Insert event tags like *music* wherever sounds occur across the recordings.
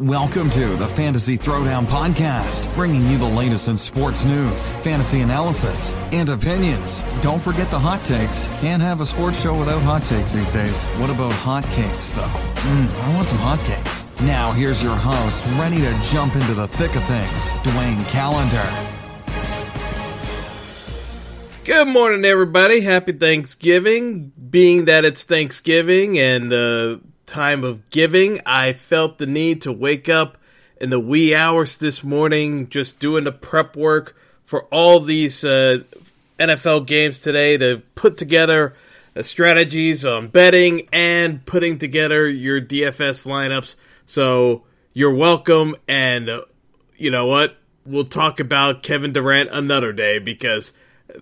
Welcome to the Fantasy Throwdown Podcast, bringing you the latest in sports news, fantasy analysis, and opinions. Don't forget the hot takes. Can't have a sports show without hot takes these days. What about hot cakes, though? Mmm, I want some hot cakes. Now, here's your host, ready to jump into the thick of things, Dwayne Calendar. Good morning, everybody. Happy Thanksgiving. Being that it's Thanksgiving and uh, time of giving, I felt the need to wake up in the wee hours this morning, just doing the prep work for all these uh, NFL games today to put together uh, strategies on betting and putting together your DFS lineups. So you're welcome, and uh, you know what? We'll talk about Kevin Durant another day because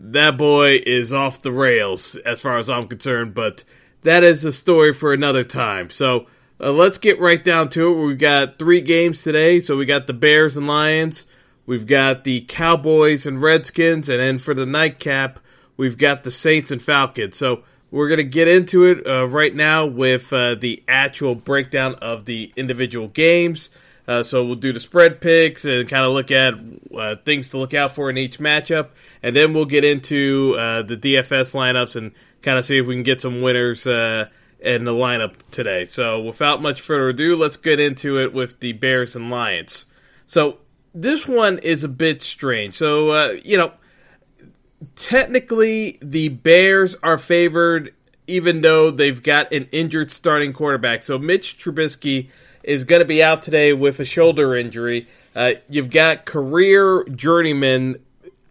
that boy is off the rails as far as I'm concerned, but that is a story for another time. So uh, let's get right down to it. We've got three games today. So we got the Bears and Lions, we've got the Cowboys and Redskins, and then for the nightcap, we've got the Saints and Falcons. So we're going to get into it uh, right now with uh, the actual breakdown of the individual games. Uh, so we'll do the spread picks and kind of look at uh, things to look out for in each matchup, and then we'll get into uh, the DFS lineups and kind of see if we can get some winners uh, in the lineup today. So, without much further ado, let's get into it with the Bears and Lions. So, this one is a bit strange. So, uh, you know, technically, the Bears are favored even though they've got an injured starting quarterback. So, Mitch Trubisky is going to be out today with a shoulder injury. Uh, you've got career journeyman.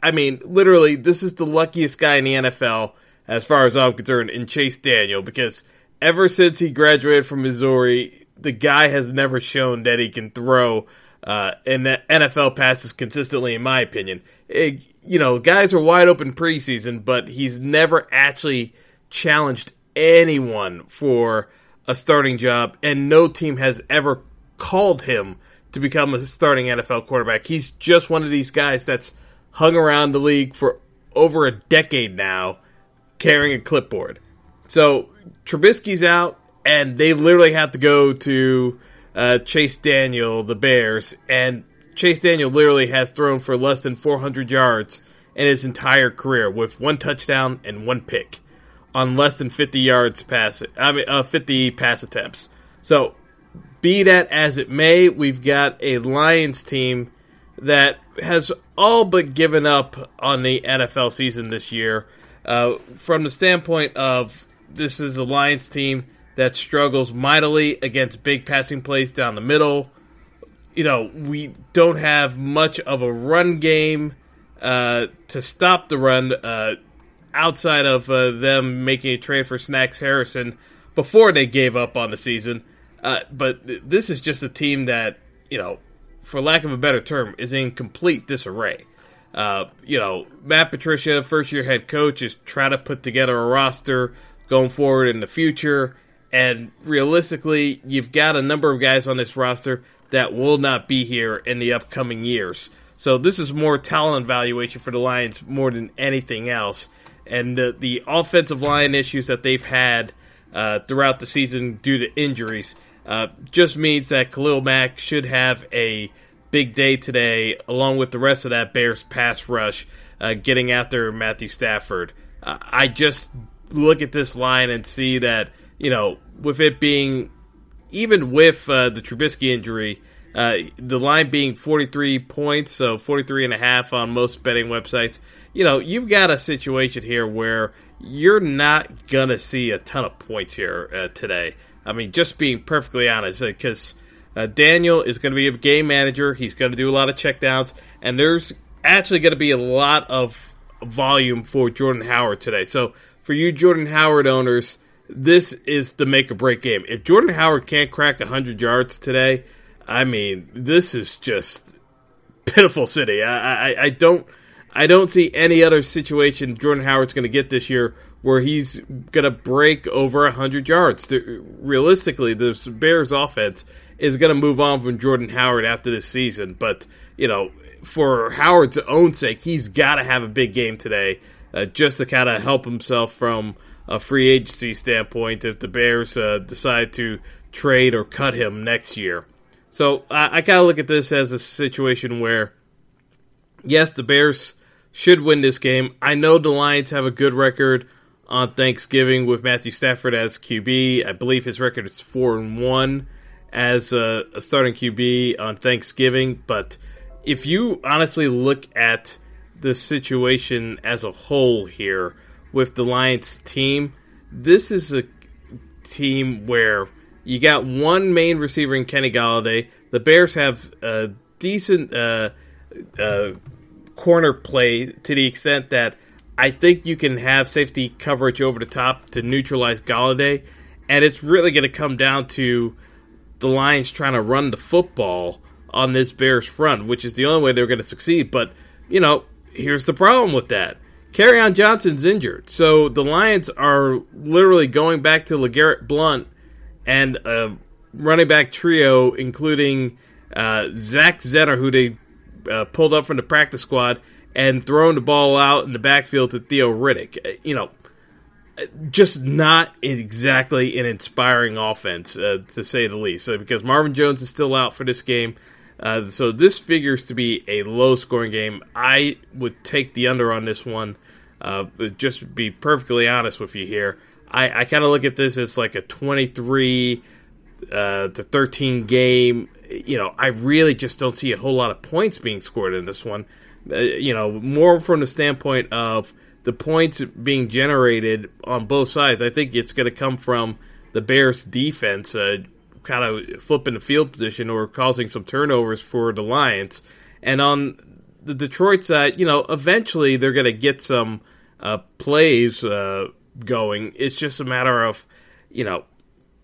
I mean, literally, this is the luckiest guy in the NFL as far as I'm concerned, in Chase Daniel because ever since he graduated from Missouri, the guy has never shown that he can throw uh, and that NFL passes consistently, in my opinion. It, you know, guys are wide open preseason, but he's never actually challenged anyone for a starting job, and no team has ever called him to become a starting NFL quarterback. He's just one of these guys that's hung around the league for over a decade now carrying a clipboard. So Trubisky's out, and they literally have to go to uh, Chase Daniel, the Bears, and Chase Daniel literally has thrown for less than 400 yards in his entire career with one touchdown and one pick on less than 50 yards pass. I mean, uh, 50 pass attempts. So, be that as it may, we've got a Lions team that has all but given up on the NFL season this year. Uh, from the standpoint of this is a Lions team that struggles mightily against big passing plays down the middle. You know, we don't have much of a run game uh, to stop the run uh, outside of uh, them making a trade for Snacks Harrison before they gave up on the season. Uh, but this is just a team that, you know, for lack of a better term, is in complete disarray. Uh, you know, Matt Patricia, first year head coach, is trying to put together a roster going forward in the future. And realistically, you've got a number of guys on this roster that will not be here in the upcoming years. So this is more talent valuation for the Lions more than anything else. And the, the offensive line issues that they've had uh, throughout the season due to injuries uh, just means that Khalil Mack should have a big day today, along with the rest of that Bears pass rush, uh, getting after Matthew Stafford. Uh, I just look at this line and see that, you know, with it being, even with uh, the Trubisky injury, Uh, the line being 43 points, so 43 and a half on most betting websites. You know, you've got a situation here where you're not to see a ton of points here uh, today. I mean, just being perfectly honest, because uh, Daniel is going to be a game manager. He's going to do a lot of checkdowns, and there's actually going to be a lot of volume for Jordan Howard today. So, for you Jordan Howard owners, this is the make or break game. If Jordan Howard can't crack 100 yards today, I mean, this is just pitiful city. I, I, I don't I don't see any other situation Jordan Howard's going to get this year where he's going to break over 100 yards. Realistically, the Bears offense is going to move on from Jordan Howard after this season. But, you know, for Howard's own sake, he's got to have a big game today uh, just to kind of help himself from a free agency standpoint if the Bears uh, decide to trade or cut him next year. So I, I kind of look at this as a situation where, yes, the Bears should win this game. I know the Lions have a good record on Thanksgiving with Matthew Stafford as QB. I believe his record is four and one as a, a starting QB on Thanksgiving. But if you honestly look at the situation as a whole here, with the Lions team. This is a team where you got one main receiver in Kenny Golladay. The Bears have a decent uh, uh, corner play to the extent that I think you can have safety coverage over the top to neutralize Golladay, and it's really going to come down to the Lions trying to run the football on this Bears front, which is the only way they're going to succeed. But you know, here's the problem with that: Kerryon Johnson's injured, so the Lions are literally going back to LeGarrette Blunt and a running back trio, including uh, Zach Zenner, who they uh, pulled up from the practice squad, and throwing the ball out in the backfield to Theo Riddick. You know, just not exactly an inspiring offense, uh, to say the least. So because Marvin Jones is still out for this game. Uh, so this figures to be a low scoring game. I would take the under on this one. Uh, just be perfectly honest with you here, I, I kind of look at this as like a 23 uh, to 13 game. You know, I really just don't see a whole lot of points being scored in this one. Uh, you know, more from the standpoint of the points being generated on both sides. I think it's going to come from the Bears' defense, uh, kind of flipping the field position or causing some turnovers for the Lions. And on the Detroit side, you know, eventually they're going to get some uh, plays uh, going. It's just a matter of, you know,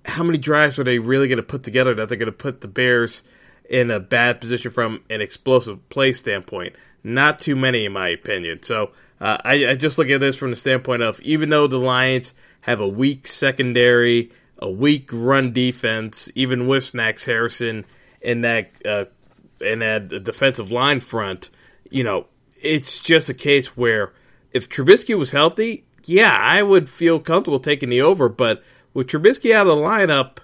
how many drives are they really going to put together that they're going to put the Bears in a bad position from an explosive play standpoint? Not too many, in my opinion. So uh, I, I just look at this from the standpoint of even though the Lions have a weak secondary, a weak run defense, even with Snacks Harrison in that uh, in that defensive line front you know, it's just a case where if Trubisky was healthy, yeah, I would feel comfortable taking the over. But with Trubisky out of the lineup,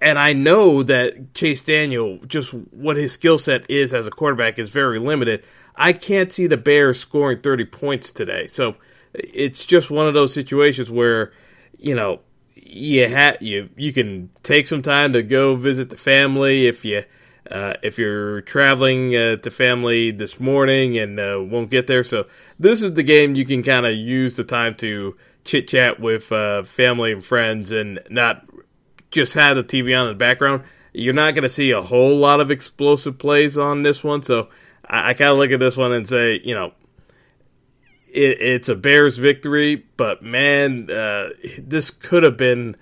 and I know that Chase Daniel, just what his skill set is as a quarterback, is very limited. I can't see the Bears scoring 30 points today. So it's just one of those situations where, you know, you ha- you you can take some time to go visit the family if you uh, if you're traveling uh, to family this morning and uh, won't get there. So this is the game you can kind of use the time to chit chat with uh, family and friends and not just have the TV on in the background. You're not going to see a whole lot of explosive plays on this one. So I, I kind of look at this one and say, you know, it, it's a Bears victory, but man, uh, this could have been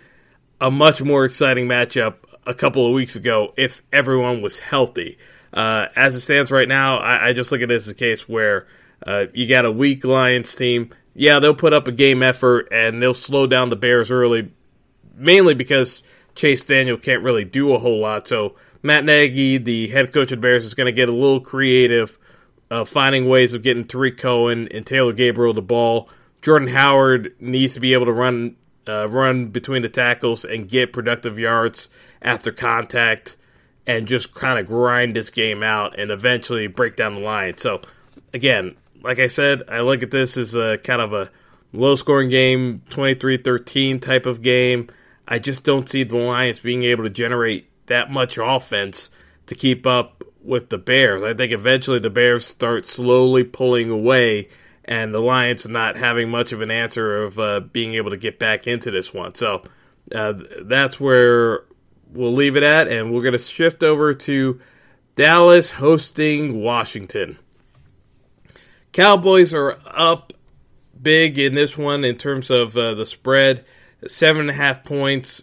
a much more exciting matchup a couple of weeks ago if everyone was healthy. Uh, as it stands right now, I, I, just look at this as a case where uh, you got a weak Lions team. Yeah, they'll put up a game effort and they'll slow down the Bears early, mainly because Chase Daniel can't really do a whole lot. So Matt Nagy, the head coach of the Bears, is going to get a little creative, uh, finding ways of getting Tarik Cohen and Taylor Gabriel the ball. Jordan Howard needs to be able to run uh, run between the tackles and get productive yards after contact and just kind of grind this game out and eventually break down the line. So, again, like I said, I look at this as a kind of a low scoring game, 23 13 type of game. I just don't see the Lions being able to generate that much offense to keep up with the Bears. I think eventually the Bears start slowly pulling away, and the Lions not having much of an answer of uh, being able to get back into this one. So uh, that's where we'll leave it at, and we're going to shift over to Dallas hosting Washington. Cowboys are up big in this one in terms of uh, the spread, seven and a half points.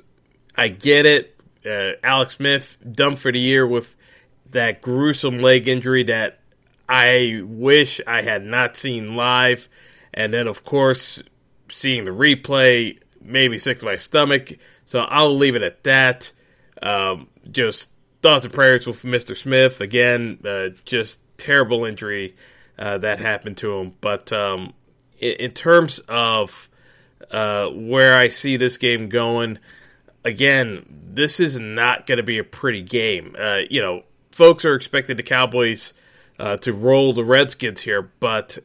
I get it. Uh, Alex Smith dumped for the year with that gruesome leg injury that I wish I had not seen live, and then of course seeing the replay maybe sick to my stomach. So I'll leave it at that. Um, just thoughts and prayers with Mr. Smith again. Uh, just terrible injury uh, that happened to him. But um, in, in, terms of uh, where I see this game going, again, this is not going to be a pretty game. Uh, you know, folks are expecting the Cowboys uh, to roll the Redskins here, but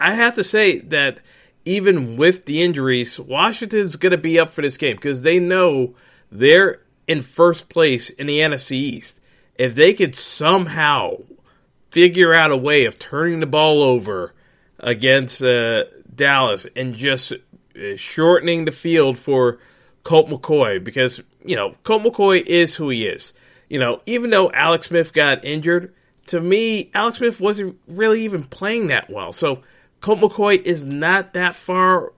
I have to say that even with the injuries, Washington's going to be up for this game because they know they're in first place in the NFC East. If they could somehow figure out a way of turning the ball over against uh, Dallas and just uh, shortening the field for Colt McCoy, because, you know, Colt McCoy is who he is. You know, even though Alex Smith got injured, to me, Alex Smith wasn't really even playing that well. So Colt McCoy is not that far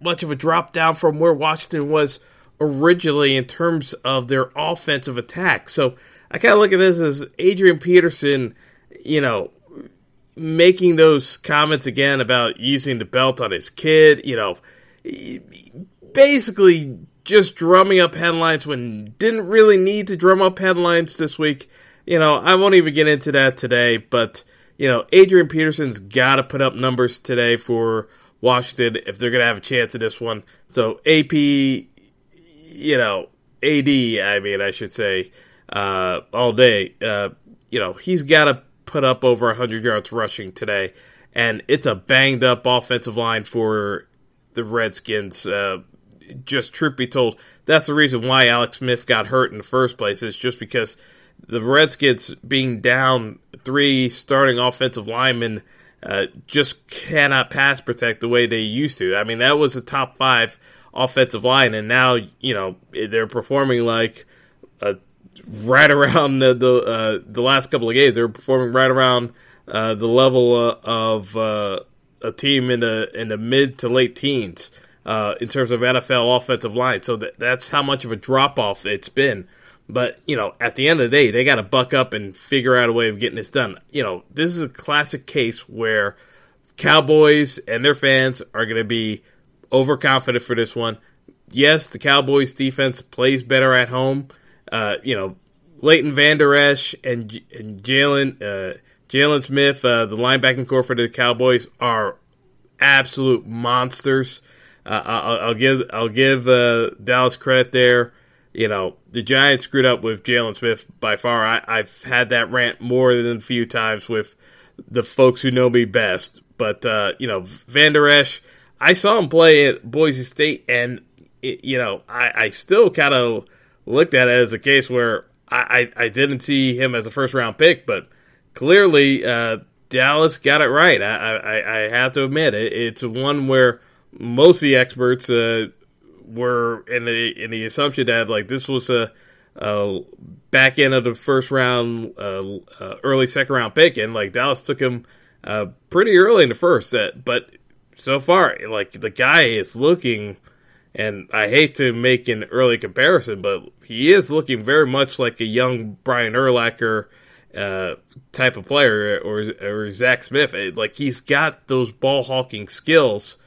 much of a drop down from where Washington was originally in terms of their offensive attack. So I kind of look at this as Adrian Peterson, you know, making those comments again about using the belt on his kid, you know, basically just drumming up headlines when didn't really need to drum up headlines this week. You know, I won't even get into that today, but you know, Adrian Peterson's got to put up numbers today for Washington if they're going to have a chance in this one. So AP, you know, AD, I mean, I should say, uh, all day, uh, you know, he's got to put up over 100 yards rushing today. And it's a banged up offensive line for the Redskins. Uh, just truth be told, that's the reason why Alex Smith got hurt in the first place, is just because the Redskins being down three starting offensive linemen uh, just cannot pass protect the way they used to. I mean, that was a top five offensive line, and now you know they're performing like uh, right around the the, uh, the, last couple of games. They're performing right around uh, the level uh, of a team in the in the mid to late teens in terms of NFL offensive line. So that, that's how much of a drop off it's been. But, you know, at the end of the day, they got to buck up and figure out a way of getting this done. You know, this is a classic case where Cowboys and their fans are going to be overconfident for this one. Yes, the Cowboys defense plays better at home. Uh, you know, Leighton Vander Esch and, and Jalen uh, Jaylon Smith, uh, the linebacking core for the Cowboys, are absolute monsters. I'll, I'll, give I'll give uh, Dallas credit there you know, the Giants screwed up with Jaylon Smith by far. I, have had that rant more than a few times with the folks who know me best. But, uh, you know, Vander Esch, I saw him play at Boise State, and, it, you know, I, I still kind of looked at it as a case where I, I, I, didn't see him as a first round pick, but clearly uh, Dallas got it right. I, I, I have to admit, it, it's one where most of the experts uh, were in the in the assumption that like this was a, a back end of the first round, uh, uh, early second round pick, and like Dallas took him uh, pretty early in the first set. But so far, like the guy is looking, and I hate to make an early comparison, but he is looking very much like a young Brian Urlacher. Uh, type of player or or Zach Smith, like he's got those ball hawking skills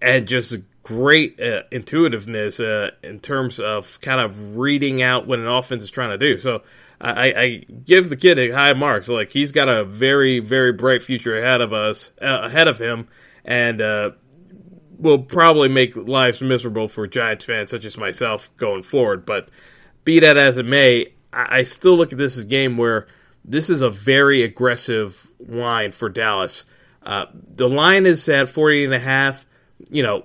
and just great uh, intuitiveness uh, in terms of kind of reading out what an offense is trying to do. So I, I give the kid a high marks. Like he's got a very very bright future ahead of us, uh, ahead of him, and uh, will probably make lives miserable for Giants fans such as myself going forward. But be that as it may, I, I still look at this as a game where this is a very aggressive line for Dallas. Uh, the line is at 40 and a half. You know,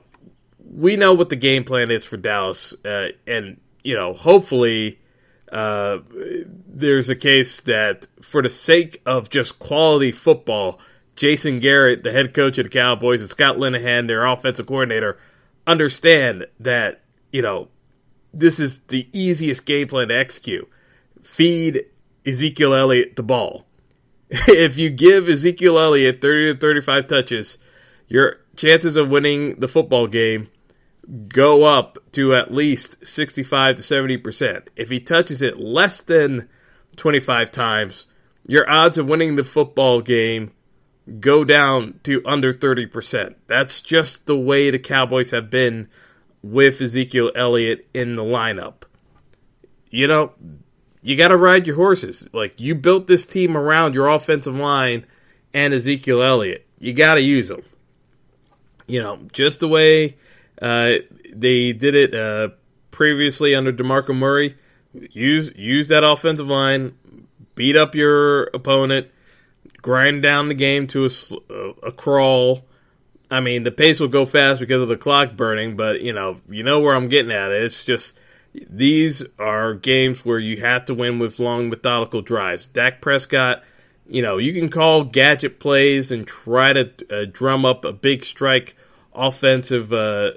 we know what the game plan is for Dallas, uh, and you know, hopefully, uh, there's a case that for the sake of just quality football, Jason Garrett, the head coach of the Cowboys, and Scott Linehan, their offensive coordinator, understand that, you know, this is the easiest game plan to execute. Feed Ezekiel Elliott the ball. *laughs* if you give Ezekiel Elliott 30 to 35 touches, your chances of winning the football game go up to at least 65 to 70%. If he touches it less than 25 times, your odds of winning the football game go down to under 30%. That's just the way the Cowboys have been with Ezekiel Elliott in the lineup. You know, you got to ride your horses. Like, you built this team around your offensive line and Ezekiel Elliott. You got to use them. You know, just the way uh, they did it uh, previously under DeMarco Murray. Use use that offensive line, beat up your opponent, grind down the game to a, a crawl. I mean, the pace will go fast because of the clock burning, but you know, you know where I'm getting at. It's just these are games where you have to win with long methodical drives. Dak Prescott, you know, you can call gadget plays and try to uh, drum up a big strike offensive uh,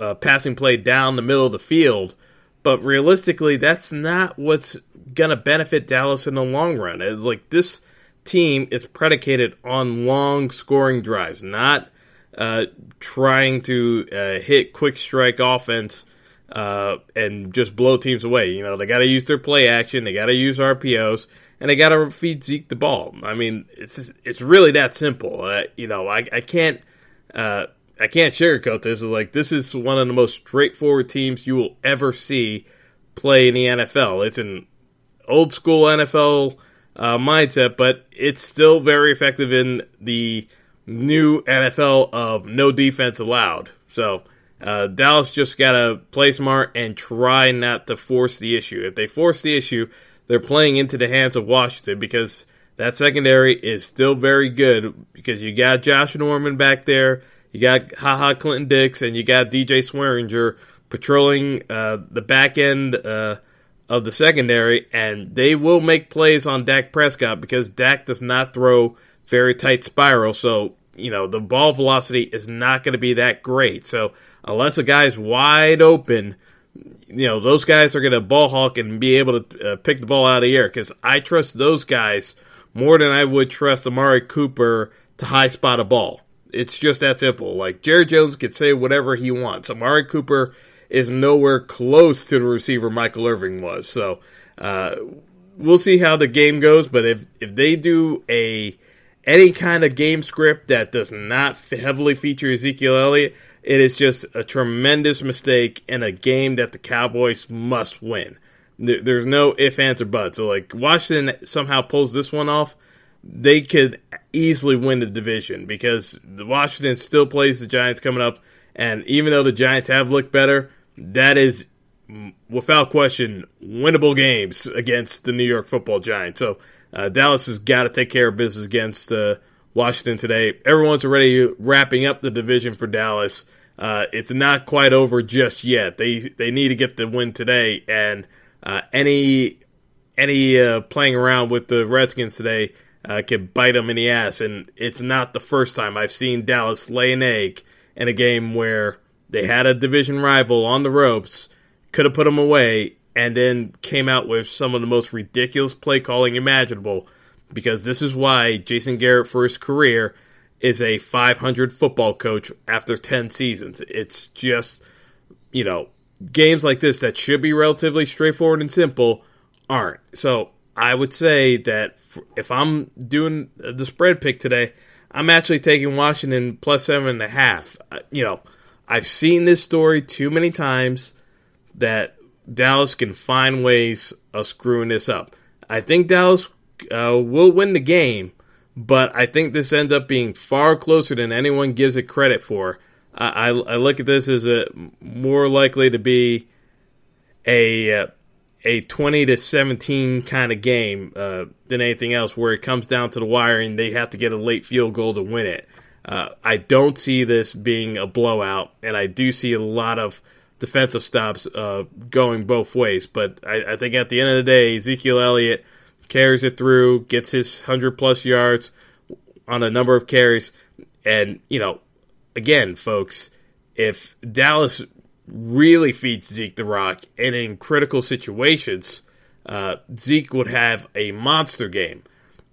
uh, passing play down the middle of the field. But realistically, that's not what's going to benefit Dallas in the long run. It's like this team is predicated on long scoring drives, not uh, trying to uh, hit quick strike offense uh, and just blow teams away. You know, they got to use their play action, they got to use RPOs, and they got to feed Zeke the ball. I mean, it's it's really that simple. Uh, you know, I, I can't uh, I can't sugarcoat this. Is like this is one of the most straightforward teams you will ever see play in the NFL. It's an old school NFL uh, mindset, but it's still very effective in the new NFL of no defense allowed. So uh, Dallas just got to play smart and try not to force the issue. If they force the issue, they're playing into the hands of Washington because that secondary is still very good because you got Josh Norman back there. You got Ha Ha Clinton-Dix and you got DJ Swearinger patrolling uh, the back end uh, of the secondary, and they will make plays on Dak Prescott because Dak does not throw very tight spiral. So, you know, the ball velocity is not going to be that great. So, unless a guy's wide open, you know, those guys are going to ball hawk and be able to uh, pick the ball out of the air because I trust those guys more than I would trust Amari Cooper to high spot a ball. It's just that simple. Like Jerry Jones could say whatever he wants. Amari Cooper is nowhere close to the receiver Michael Irvin was. So uh, we'll see how the game goes. But if if they do a any kind of game script that does not heavily feature Ezekiel Elliott, it is just a tremendous mistake in a game that the Cowboys must win. There's no if, ands, or buts. So like Washington somehow pulls this one off they could easily win the division because the Washington still plays the Giants coming up, and even though the Giants have looked better, that is without question winnable games against the New York Football Giants. So uh, Dallas has got to take care of business against uh, Washington today. Everyone's already wrapping up the division for Dallas. Uh, it's not quite over just yet. They they need to get the win today, and uh, any any uh, playing around with the Redskins today uh, could bite them in the ass. And it's not the first time I've seen Dallas lay an egg in a game where they had a division rival on the ropes, could have put them away, and then came out with some of the most ridiculous play calling imaginable. Because this is why Jason Garrett, for his career, is a 500 football coach after 10 seasons. It's just, you know, games like this that should be relatively straightforward and simple aren't. So I would say that if I'm doing the spread pick today, I'm actually taking Washington plus seven and a half. You know, I've seen this story too many times that Dallas can find ways of screwing this up. I think Dallas uh, will win the game, but I think this ends up being far closer than anyone gives it credit for. I, I, look at this as a more likely to be a uh, a 20 to 17 kind of game uh, than anything else where it comes down to the wire and they have to get a late field goal to win it. Uh, I don't see this being a blowout, and I do see a lot of defensive stops uh, going both ways. But I, I, think at the end of the day, Ezekiel Elliott carries it through, gets his 100 plus yards on a number of carries. And, you know, again, folks, if Dallas really feeds Zeke the rock and in critical situations, uh, Zeke would have a monster game.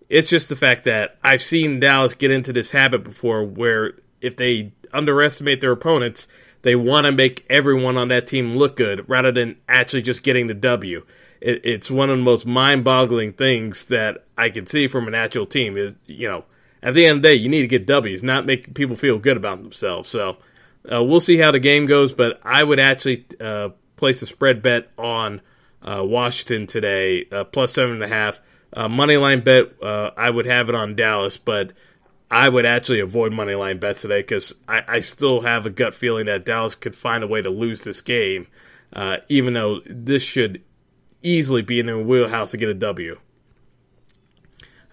It's just the fact that I've seen Dallas get into this habit before where if they underestimate their opponents, they want to make everyone on that team look good rather than actually just getting the W. It, it's one of the most mind-boggling things that I can see from an actual team. Is you know, at the end of the day, you need to get W's, not make people feel good about themselves. So uh, we'll see how the game goes, but I would actually uh, place a spread bet on uh, Washington today, uh, plus seven and a half. Uh, money line bet, uh, I would have it on Dallas, but I would actually avoid money line bets today because I, I, still have a gut feeling that Dallas could find a way to lose this game, even though this should easily be in their wheelhouse to get a W.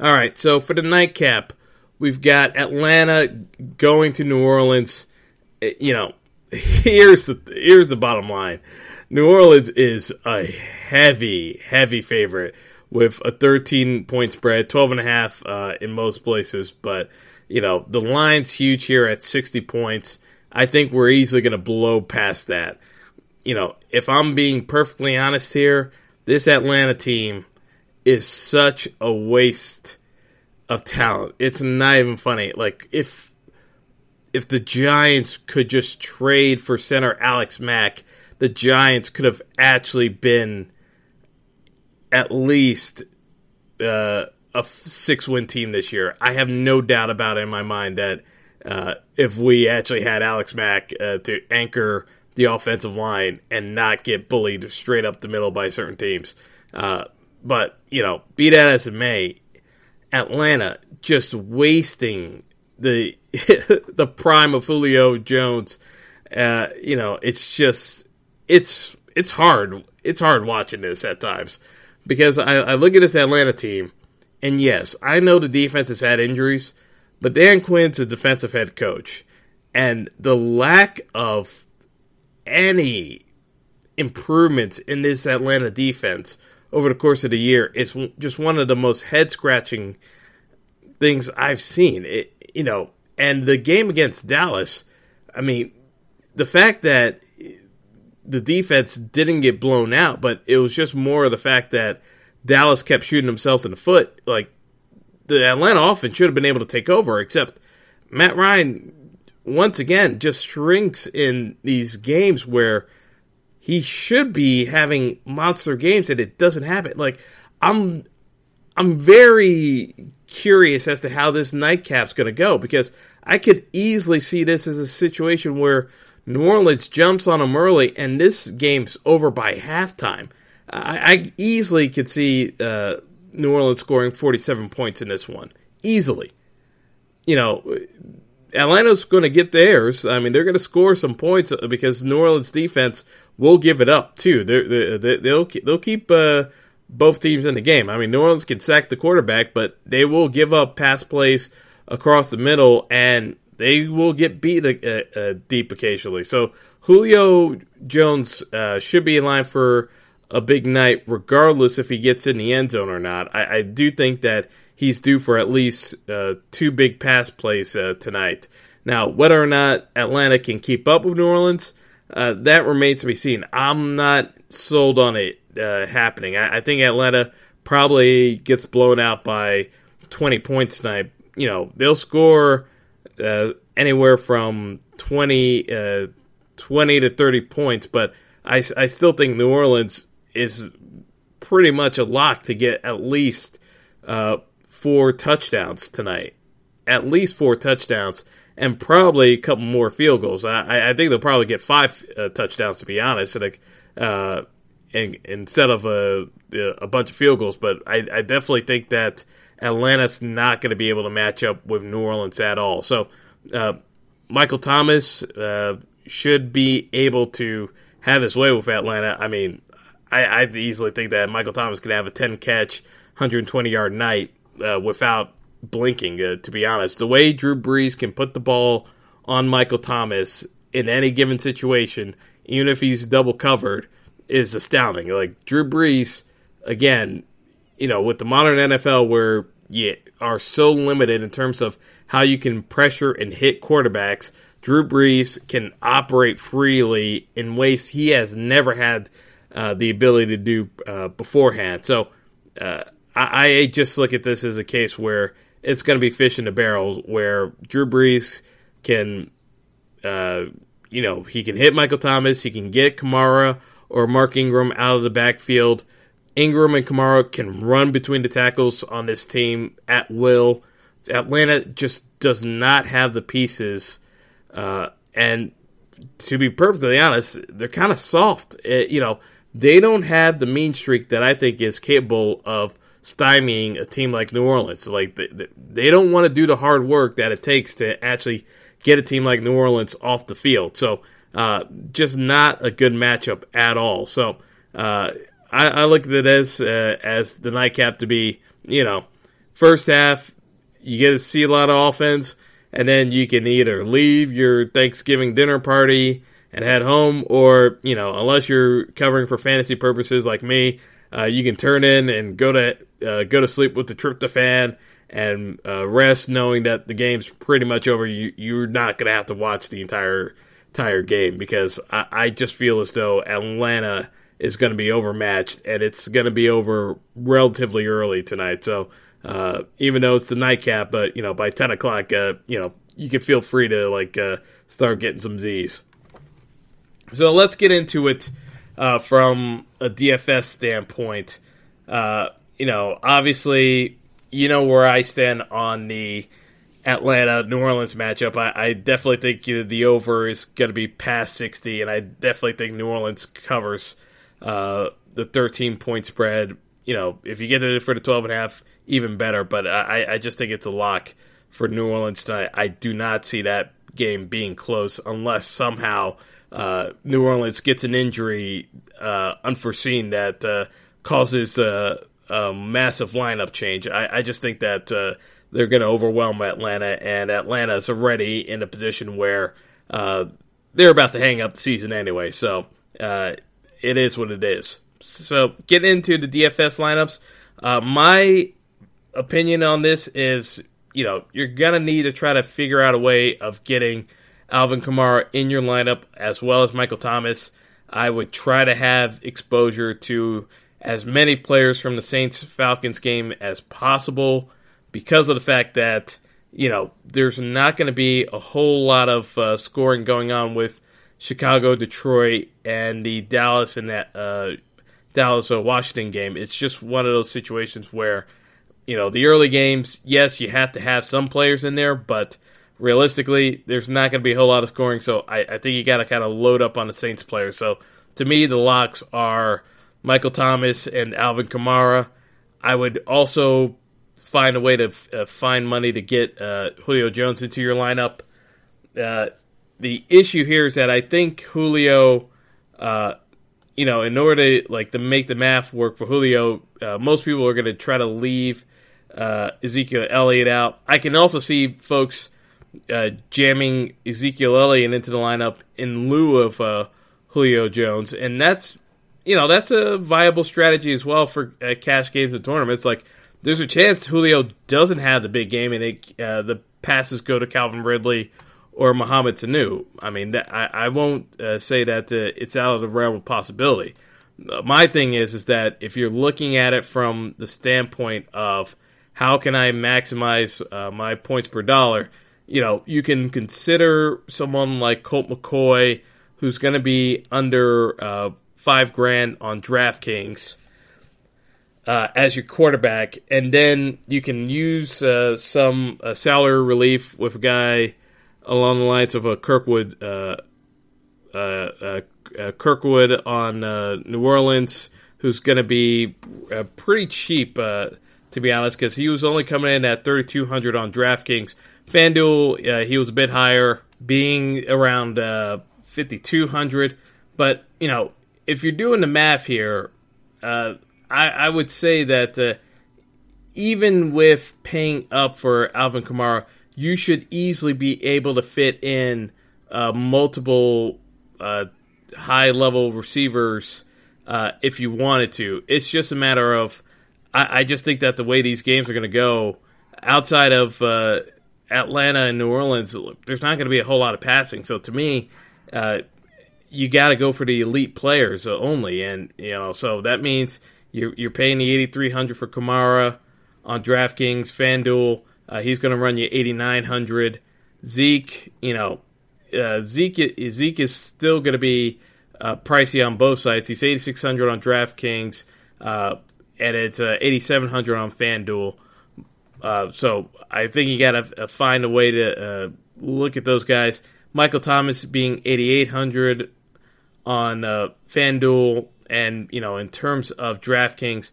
All right, so for the nightcap, we've got Atlanta going to New Orleans. Eh, you know, *laughs* here's the here's the bottom line. New Orleans is a heavy, heavy favorite with a 13 point spread, 12 and a half uh, in most places, but you know, the line's huge here at 60 points. I think we're easily going to blow past that. You know, if I'm being perfectly honest here, this Atlanta team is such a waste of talent. It's not even funny. Like if if the Giants could just trade for center Alex Mack, the Giants could have actually been at least uh, a six win team this year. I have no doubt about it in my mind that uh, if we actually had Alex Mack uh, to anchor the offensive line and not get bullied straight up the middle by certain teams. Uh, but, you know, be that as it may, Atlanta just wasting the *laughs* the prime of Julio Jones. Uh, you know, it's just it's it's hard. It's hard watching this at times because I, I look at this Atlanta team and yes, I know the defense has had injuries, but Dan Quinn's a defensive head coach. And the lack of any improvements in this Atlanta defense over the course of the year is just one of the most head scratching things I've seen. It, you know, and the game against Dallas, I mean, the fact that the defense didn't get blown out, but it was just more of the fact that Dallas kept shooting themselves in the foot. Like the Atlanta offense should have been able to take over, except Matt Ryan once again just shrinks in these games where he should be having monster games and it doesn't happen. Like I'm I'm very curious as to how this nightcap's going to go because I could easily see this as a situation where New Orleans jumps on them early and this game's over by halftime. I, I easily could see uh, New Orleans scoring 47 points in this one. Easily. You know, Atlanta's going to get theirs. I mean, they're going to score some points because New Orleans defense will give it up too. They're, they will they'll keep uh, both teams in the game. I mean, New Orleans can sack the quarterback, but they will give up pass plays across the middle, and they will get beat uh, uh, deep occasionally. So Julio Jones uh, should be in line for a big night, regardless if he gets in the end zone or not. I, I do think that he's due for at least uh, two big pass plays uh, tonight. Now, whether or not Atlanta can keep up with New Orleans, uh, that remains to be seen. I'm not sold on it uh, happening. I, I, think Atlanta probably gets blown out by 20 points tonight. You know, they'll score uh, anywhere from 20, uh, 20 to 30 points, but I, I still think New Orleans is pretty much a lock to get at least uh, four touchdowns tonight. At least four touchdowns, and probably a couple more field goals. I, I think they'll probably get five uh, touchdowns to be honest, and, uh, and, instead of a a bunch of field goals. But I, I definitely think that Atlanta's not going to be able to match up with New Orleans at all. So uh, Michael Thomas uh, should be able to have his way with Atlanta. I mean, I, I easily think that Michael Thomas could have a 10 catch, 120 yard night uh, without blinking, uh, to be honest. The way Drew Brees can put the ball on Michael Thomas in any given situation even if he's double covered, is astounding. Like Drew Brees, again, you know, with the modern NFL where you are so limited in terms of how you can pressure and hit quarterbacks, Drew Brees can operate freely in ways he has never had uh, the ability to do uh, beforehand. So uh, I, I, just look at this as a case where it's going to be fish in the barrels, where Drew Brees can, uh, you know, he can hit Michael Thomas, he can get Kamara or Mark Ingram out of the backfield. Ingram and Kamara can run between the tackles on this team at will. Atlanta just does not have the pieces, uh, and to be perfectly honest, they're kind of soft. It, you know, they don't have the mean streak that I think is capable of stymieing a team like New Orleans. Like they, they don't want to do the hard work that it takes to actually get a team like New Orleans off the field. So uh, just not a good matchup at all. So uh, I, I, look at as uh, as the nightcap to be, you know, first half you get to see a lot of offense, and then you can either leave your Thanksgiving dinner party and head home, or you know, unless you're covering for fantasy purposes like me, uh, you can turn in and go to uh, go to sleep with the tryptophan and uh, rest, knowing that the game's pretty much over. You you're not gonna have to watch the entire entire game because I, I just feel as though Atlanta is going to be overmatched and it's going to be over relatively early tonight. So uh, even though it's the nightcap, but you know by ten o'clock, uh, you know you can feel free to like uh, start getting some Z's. So let's get into it uh, from a DFS standpoint. Uh, you know, obviously, you know where I stand on the Atlanta New Orleans matchup. I, I definitely think the over is going to be past 60, and I definitely think New Orleans covers uh, the 13 point spread. You know, if you get it for the 12 and a half, even better. But I, I just think it's a lock for New Orleans tonight. I do not see that game being close unless somehow uh, New Orleans gets an injury uh, unforeseen that uh, causes a, a, massive lineup change. I, I just think that uh, they're going to overwhelm Atlanta, and Atlanta is already in a position where uh, they're about to hang up the season anyway. So uh, it is what it is. So get into the DFS lineups. my opinion on this is, you know, you're gonna need to try to figure out a way of getting Alvin Kamara in your lineup as well as Michael Thomas. I would try to have exposure to as many players from the Saints Falcons game as possible because of the fact that you know there's not going to be a whole lot of uh, scoring going on with Chicago, Detroit, and the Dallas and that uh, Dallas uh, Washington game. It's just one of those situations where you know the early games. Yes, you have to have some players in there, but realistically, there's not going to be a whole lot of scoring. So I, I think you got to kind of load up on the Saints players. So to me, the locks are Michael Thomas and Alvin Kamara. I would also find a way to uh, find money to get uh, Julio Jones into your lineup. Uh, the issue here is that I think Julio, uh, you know, in order to like to make the math work for Julio, uh, most people are going to try to leave Ezekiel Elliott out. I can also see folks jamming Ezekiel Elliott into the lineup in lieu of Julio Jones, and that's you know that's a viable strategy as well for uh, cash games and tournaments. Like there's a chance Julio doesn't have the big game, and it, uh, the passes go to Calvin Ridley or Mohamed Sanu. I mean, that, I, I won't uh, say that uh, it's out of the realm of possibility. my thing is, is that if you're looking at it from the standpoint of how can I maximize my points per dollar you know, you can consider someone like Colt McCoy, who's going to be under uh, five grand on DraftKings uh, as your quarterback, and then you can use uh, some uh, salary relief with a guy along the lines of a Kirkwood, uh, uh, Kirkwood on New Orleans, who's going to be pretty cheap, to be honest, because he was only coming in at thirty two hundred on DraftKings FanDuel, uh, he was a bit higher, being around uh, 5,200. But, you know, if you're doing the math here, uh, I, I, would say that uh, even with paying up for Alvin Kamara, you should easily be able to fit in uh, multiple uh, high level receivers uh, if you wanted to. It's just a matter of I, I just think that the way these games are going to go, outside of uh, Atlanta and New Orleans, there's not going to be a whole lot of passing. So to me, you got to go for the elite players only, and you know, so that means you're, you're paying the 8,300 for Kamara on DraftKings, FanDuel. Uh, he's going to run you 8,900. Zeke, you know, uh, Zeke Zeke is still going to be uh, pricey on both sides. He's 8,600 on DraftKings, uh, and it's uh, 8,700 on FanDuel. Uh, so I think you got to find a way to look at those guys. Michael Thomas being 8,800 on FanDuel, and you know, in terms of DraftKings,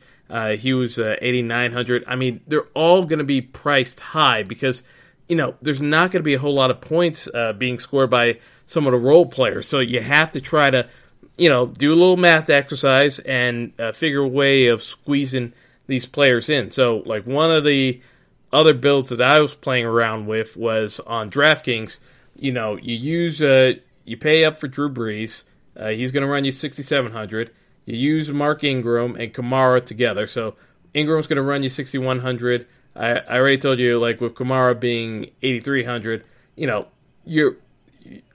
he was 8,900. I mean, they're all going to be priced high because you know there's not going to be a whole lot of points being scored by some of the role players. So you have to try to, you know, do a little math exercise and uh, figure a way of squeezing these players in. So, like one of the other builds that I was playing around with was on DraftKings. You know, you use uh, you pay up for Drew Brees. Uh, he's going to run you 6,700. You use Mark Ingram and Kamara together. So Ingram's going to run you 6,100. I, I already told you, like with Kamara being 8,300. You know, you're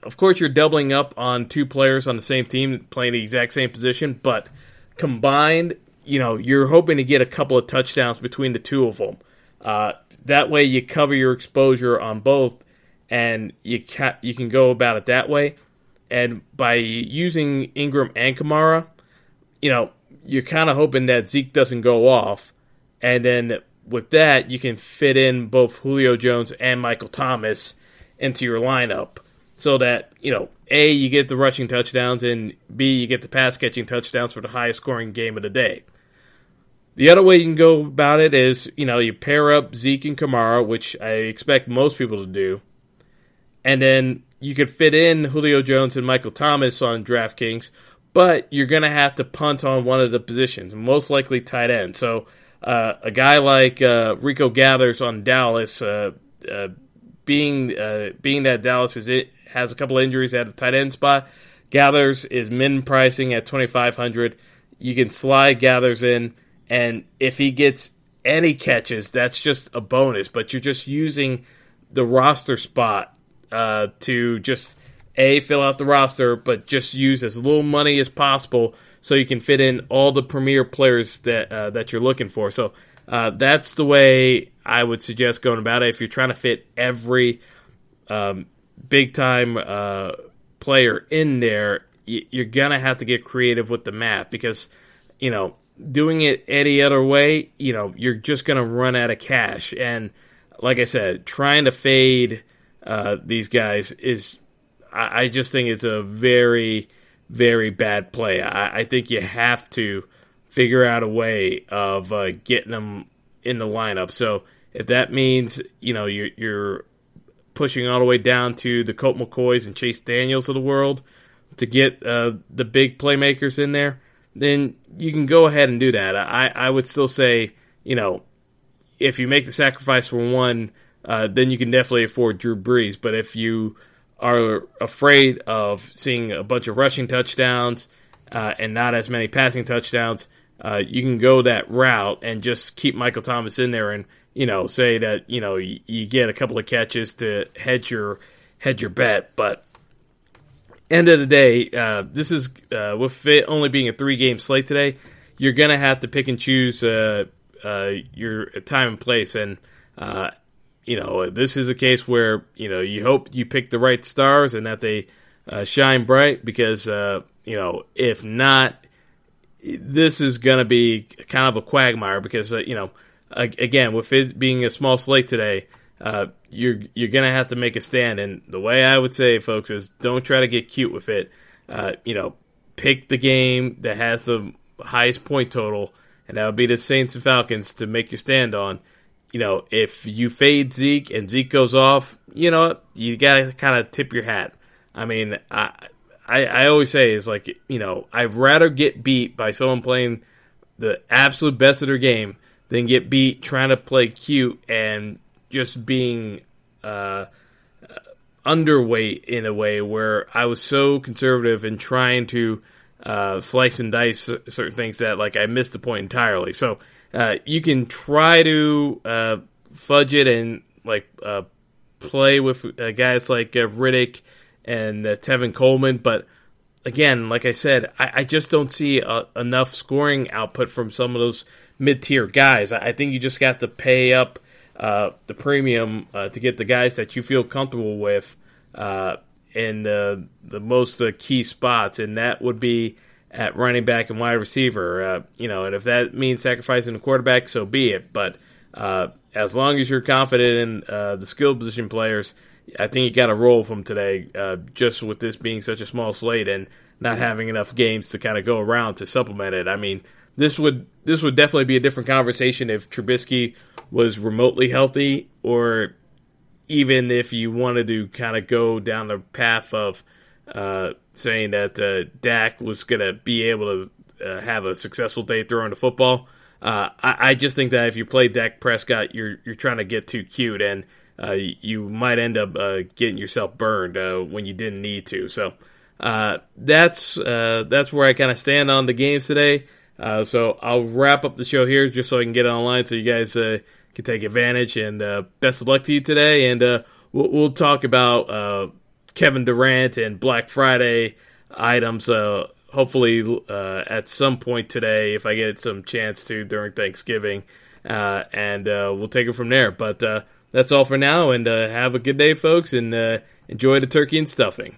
of course, you're doubling up on two players on the same team playing the exact same position, but combined, you know, you're hoping to get a couple of touchdowns between the two of them. Uh, that way, you cover your exposure on both, and you can you can go about it that way. And by using Ingram and Kamara, you know, you're kind of hoping that Zeke doesn't go off, and then with that, you can fit in both Julio Jones and Michael Thomas into your lineup so that you know a you get the rushing touchdowns and b you get the pass catching touchdowns for the highest scoring game of the day. The other way you can go about it is you know you pair up Zeke and Kamara, which I expect most people to do, and then you could fit in Julio Jones and Michael Thomas on DraftKings, but you're going to have to punt on one of the positions, most likely tight end. So uh, a guy like uh, Rico Gathers on Dallas, uh, uh being uh, being that Dallas is it has a couple injuries at the tight end spot. Gathers is min pricing at 2500 You can slide Gathers in, and if he gets any catches, that's just a bonus. But you're just using the roster spot uh, to just a fill out the roster, but just use as little money as possible so you can fit in all the premier players that uh, that you're looking for. So uh, that's the way I would suggest going about it. If you're trying to fit every um, big time uh, player in there, you're gonna have to get creative with the math because you know doing it any other way, you know, you're just gonna run out of cash. And like I said, trying to fade uh, these guys is, I, I, just think it's a very, very bad play. I, I, think you have to figure out a way of uh, getting them in the lineup. So if that means you know you're, you're pushing all the way down to the Colt McCoys and Chase Daniels of the world to get uh, the big playmakers in there, then you can go ahead and do that. I, I would still say, you know, if you make the sacrifice for one, uh, then you can definitely afford Drew Brees. But if you are afraid of seeing a bunch of rushing touchdowns uh, and not as many passing touchdowns, uh, you can go that route and just keep Michael Thomas in there and you know, say that you know you, you get a couple of catches to hedge your hedge your bet, but end of the day, uh, this is uh, with it only being a three game slate today. You're gonna have to pick and choose your time and place, and uh, you know this is a case where you know you hope you pick the right stars and that they uh, shine bright because you know if not, this is gonna be kind of a quagmire because you know again, with it being a small slate today, uh, you're you're gonna have to make a stand. And the way I would say, folks, is don't try to get cute with it. Uh, you know, pick the game that has the highest point total, and that would be the Saints and Falcons to make your stand on. You know, if you fade Zeke and Zeke goes off, you know you gotta kind of tip your hat. I mean, I, I I always say is like you know I'd rather get beat by someone playing the absolute best of their game than get beat trying to play cute and just being uh, underweight in a way where I was so conservative in trying to uh, slice and dice certain things that like I missed the point entirely. So uh, you can try to uh, fudge it and like uh, play with uh, guys like uh, Riddick and Tevin Coleman, but again, like I said, I, I just don't see enough scoring output from some of those mid tier guys. I, I, think you just got to pay up the premium to get the guys that you feel comfortable with in the the most key spots, and that would be at running back and wide receiver. Uh, you know, and if that means sacrificing the quarterback, so be it. But uh, as long as you're confident in uh, the skill position players, I think you got to roll from today. Uh, just with this being such a small slate and not having enough games to kind of go around to supplement it. I mean, this would this would definitely be a different conversation if Trubisky was remotely healthy or even if you wanted to kind of go down the path of uh, saying that uh, Dak was going to be able to uh, have a successful day throwing the football, uh, I, I, just think that if you play Dak Prescott, you're you're trying to get too cute, and uh, you might end up uh, getting yourself burned when you didn't need to. So that's that's where I kind of stand on the games today. so I'll wrap up the show here just so I can get online, so you guys can take advantage. And best of luck to you today. And we'll, we'll, talk about Kevin Durant and Black Friday items. Uh, hopefully, uh, at some point today, if I get some chance to during Thanksgiving, uh, and we'll take it from there. But that's all for now. And have a good day, folks, and enjoy the turkey and stuffing.